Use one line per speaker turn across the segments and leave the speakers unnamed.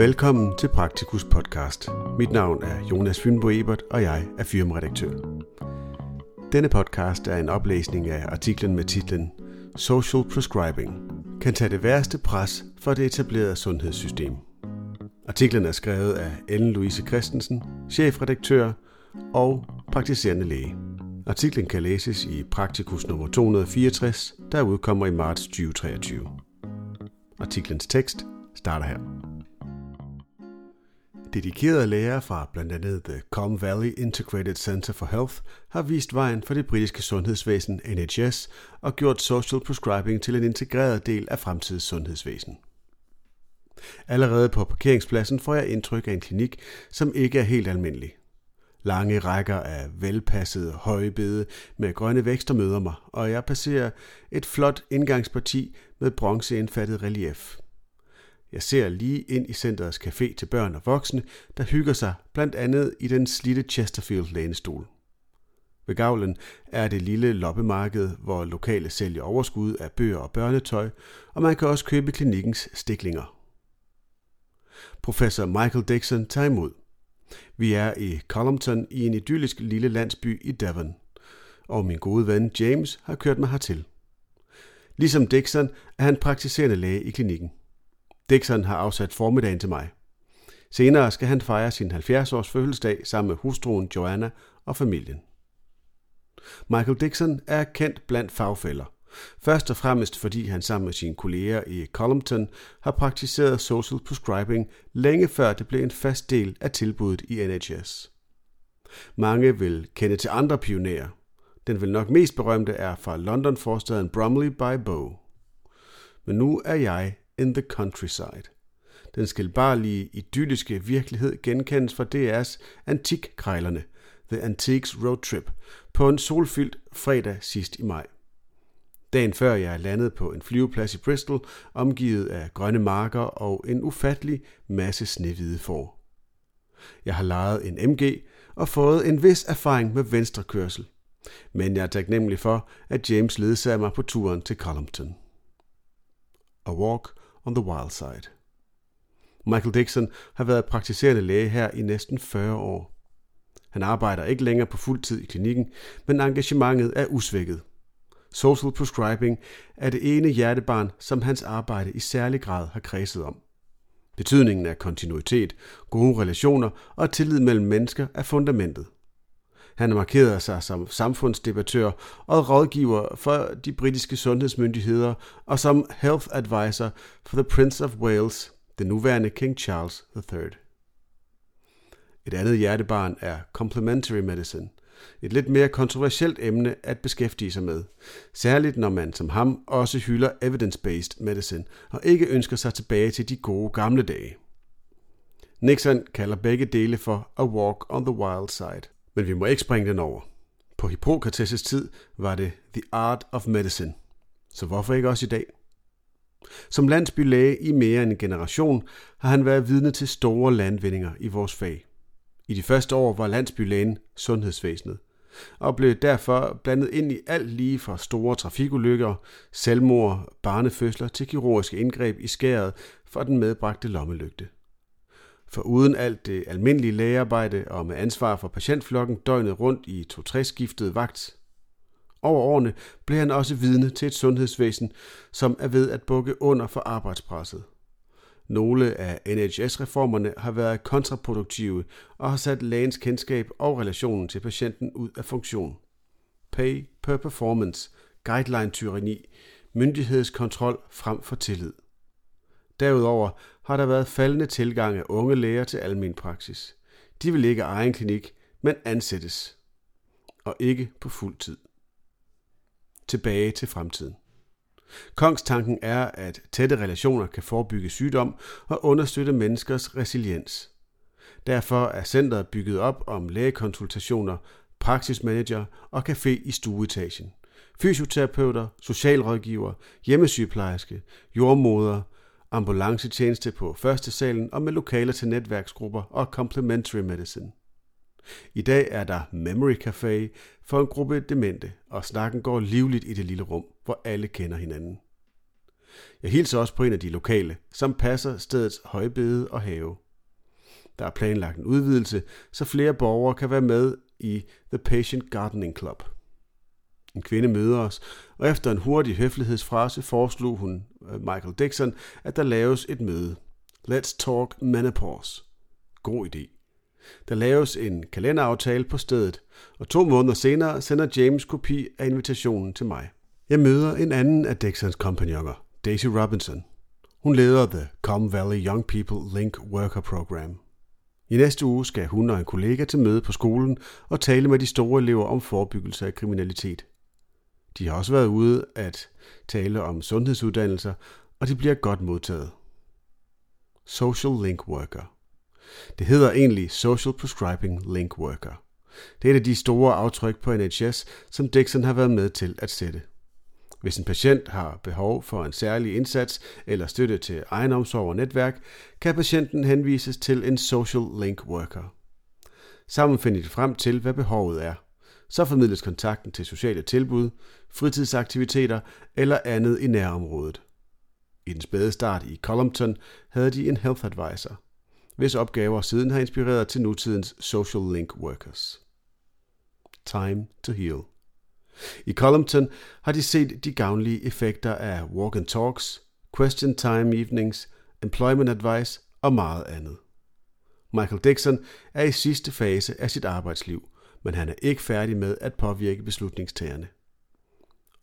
Velkommen til Praktikus podcast. Mit navn er Jonas Fynbo Ebert, og jeg er firmaredaktør. Denne podcast er en oplæsning af artiklen med titlen Social Prescribing kan tage det værste pres for det etablerede sundhedssystem. Artiklen er skrevet af Ellen Louise Christensen, chefredaktør og praktiserende læge. Artiklen kan læses i Praktikus nummer 264, der udkommer i marts 2023. Artiklens tekst starter her. Dedikerede læger fra blandt andet The Com Valley Integrated Center for Health har vist vejen for det britiske sundhedsvæsen NHS og gjort social prescribing til en integreret del af fremtidens sundhedsvæsen. Allerede på parkeringspladsen får jeg indtryk af en klinik, som ikke er helt almindelig. Lange rækker af velpassede højbede med grønne vækster møder mig, og jeg passerer et flot indgangsparti med bronzeindfattet relief. Jeg ser lige ind i centerets café til børn og voksne, der hygger sig blandt andet i den slitte Chesterfield lænestol. Ved gavlen er det lille loppemarked, hvor lokale sælger overskud af bøger og børnetøj, og man kan også købe klinikkens stiklinger. Professor Michael Dixon tager imod. Vi er i Collumpton i en idyllisk lille landsby i Devon, og min gode ven James har kørt mig hertil. Ligesom Dixon er han praktiserende læge i klinikken. Dixon har afsat formiddagen til mig. Senere skal han fejre sin 70-års fødselsdag sammen med hustruen Joanna og familien. Michael Dixon er kendt blandt fagfælder. Først og fremmest fordi han sammen med sine kolleger i Collumpton har praktiseret social prescribing længe før det blev en fast del af tilbuddet i NHS. Mange vil kende til andre pionerer. Den vel nok mest berømte er fra London-forstaden Bromley by Bow. Men nu er jeg in the countryside. Den skilbarlige, idylliske virkelighed genkendes fra DR's Antikkrejlerne, The Antiques Road Trip, på en solfyldt fredag sidst i maj. Dagen før jeg er landet på en flyveplads i Bristol, omgivet af grønne marker og en ufattelig masse snehvide får. Jeg har lejet en MG og fået en vis erfaring med venstrekørsel, men jeg er taknemmelig for, at James ledsager mig på turen til Collumpton. A Walk on the Wild Side. Michael Dixon har været praktiserende læge her i næsten 40 år. Han arbejder ikke længere på fuld tid i klinikken, men engagementet er usvækket. Social prescribing er det ene hjertebarn, som hans arbejde i særlig grad har kredset om. Betydningen af kontinuitet, gode relationer og tillid mellem mennesker er fundamentet. Han har markeret sig som samfundsdebattør og rådgiver for de britiske sundhedsmyndigheder og som health advisor for the Prince of Wales, den nuværende King Charles III. Et andet hjertebarn er complementary medicine, et lidt mere kontroversielt emne at beskæftige sig med, særligt når man som ham også hylder evidence-based medicine og ikke ønsker sig tilbage til de gode gamle dage. Nixon kalder begge dele for a walk on the wild side – men vi må ikke springe den over. På Hippokrates' tid var det The Art of Medicine. Så hvorfor ikke også i dag? Som landsbylæge i mere end en generation har han været vidne til store landvindinger i vores fag. I de første år var landsbylægen sundhedsvæsenet, og blev derfor blandet ind i alt lige fra store trafikulykker, selvmord, barnefødsler til kirurgiske indgreb i skæret for den medbragte lommelygte. For uden alt det almindelige lægearbejde og med ansvar for patientflokken døgnet rundt i to skiftet vagt. Over årene blev han også vidne til et sundhedsvæsen, som er ved at bukke under for arbejdspresset. Nogle af NHS-reformerne har været kontraproduktive og har sat lægens kendskab og relationen til patienten ud af funktion. Pay per performance, guideline-tyranni, myndighedskontrol frem for tillid. Derudover har der været faldende tilgang af unge læger til almen praksis. De vil ikke egen klinik, men ansættes. Og ikke på fuld tid. Tilbage til fremtiden. Kongstanken er, at tætte relationer kan forebygge sygdom og understøtte menneskers resiliens. Derfor er centret bygget op om lægekonsultationer, praksismanager og café i stueetagen. Fysioterapeuter, socialrådgiver, hjemmesygeplejerske, jordmoder, ambulancetjeneste på første salen og med lokaler til netværksgrupper og complementary medicine. I dag er der Memory Café for en gruppe demente, og snakken går livligt i det lille rum, hvor alle kender hinanden. Jeg hilser også på en af de lokale, som passer stedets højbede og have. Der er planlagt en udvidelse, så flere borgere kan være med i The Patient Gardening Club. En kvinde møder os, og efter en hurtig høflighedsfrase foreslog hun øh, Michael Dixon, at der laves et møde. Let's talk menopause. God idé. Der laves en kalenderaftale på stedet, og to måneder senere sender James kopi af invitationen til mig. Jeg møder en anden af Dixons kompagnoner, Daisy Robinson. Hun leder The Com Valley Young People Link Worker Program. I næste uge skal hun og en kollega til møde på skolen og tale med de store elever om forebyggelse af kriminalitet. De har også været ude at tale om sundhedsuddannelser, og de bliver godt modtaget. Social Link Worker. Det hedder egentlig Social Prescribing Link Worker. Det er et af de store aftryk på NHS, som Dixon har været med til at sætte. Hvis en patient har behov for en særlig indsats eller støtte til egenomsorg og netværk, kan patienten henvises til en social link worker. Sammen finder de frem til, hvad behovet er. Så formidles kontakten til sociale tilbud, fritidsaktiviteter eller andet i nærområdet. I den spæde start i Columton havde de en health advisor, hvis opgaver siden har inspireret til nutidens social link workers. Time to heal. I Columton har de set de gavnlige effekter af walk and talks, question time evenings, employment advice og meget andet. Michael Dixon er i sidste fase af sit arbejdsliv, men han er ikke færdig med at påvirke beslutningstagerne.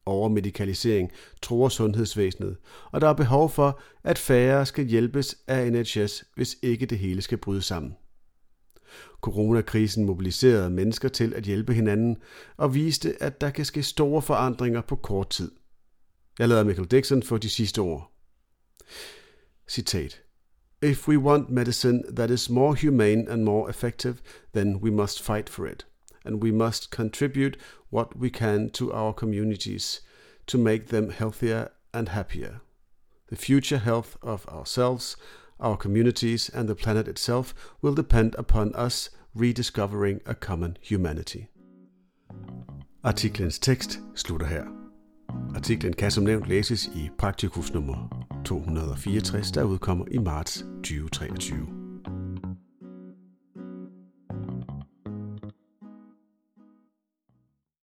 Overmedikalisering tror sundhedsvæsenet, og der er behov for, at færre skal hjælpes af NHS, hvis ikke det hele skal bryde sammen. Coronakrisen mobiliserede mennesker til at hjælpe hinanden og viste, at der kan ske store forandringer på kort tid. Jeg lader Michael Dixon få de sidste ord. Citat. If we want medicine that is more humane and more effective, then we must fight for it. And we must contribute what we can to our communities to make them healthier and happier. The future health of ourselves Our communities and the planet itself will depend upon us rediscovering a common humanity. Artiklens tekst slutter her. Artiklen kan som nævnt læses i Praktikus nummer 264, der udkommer i marts 2023.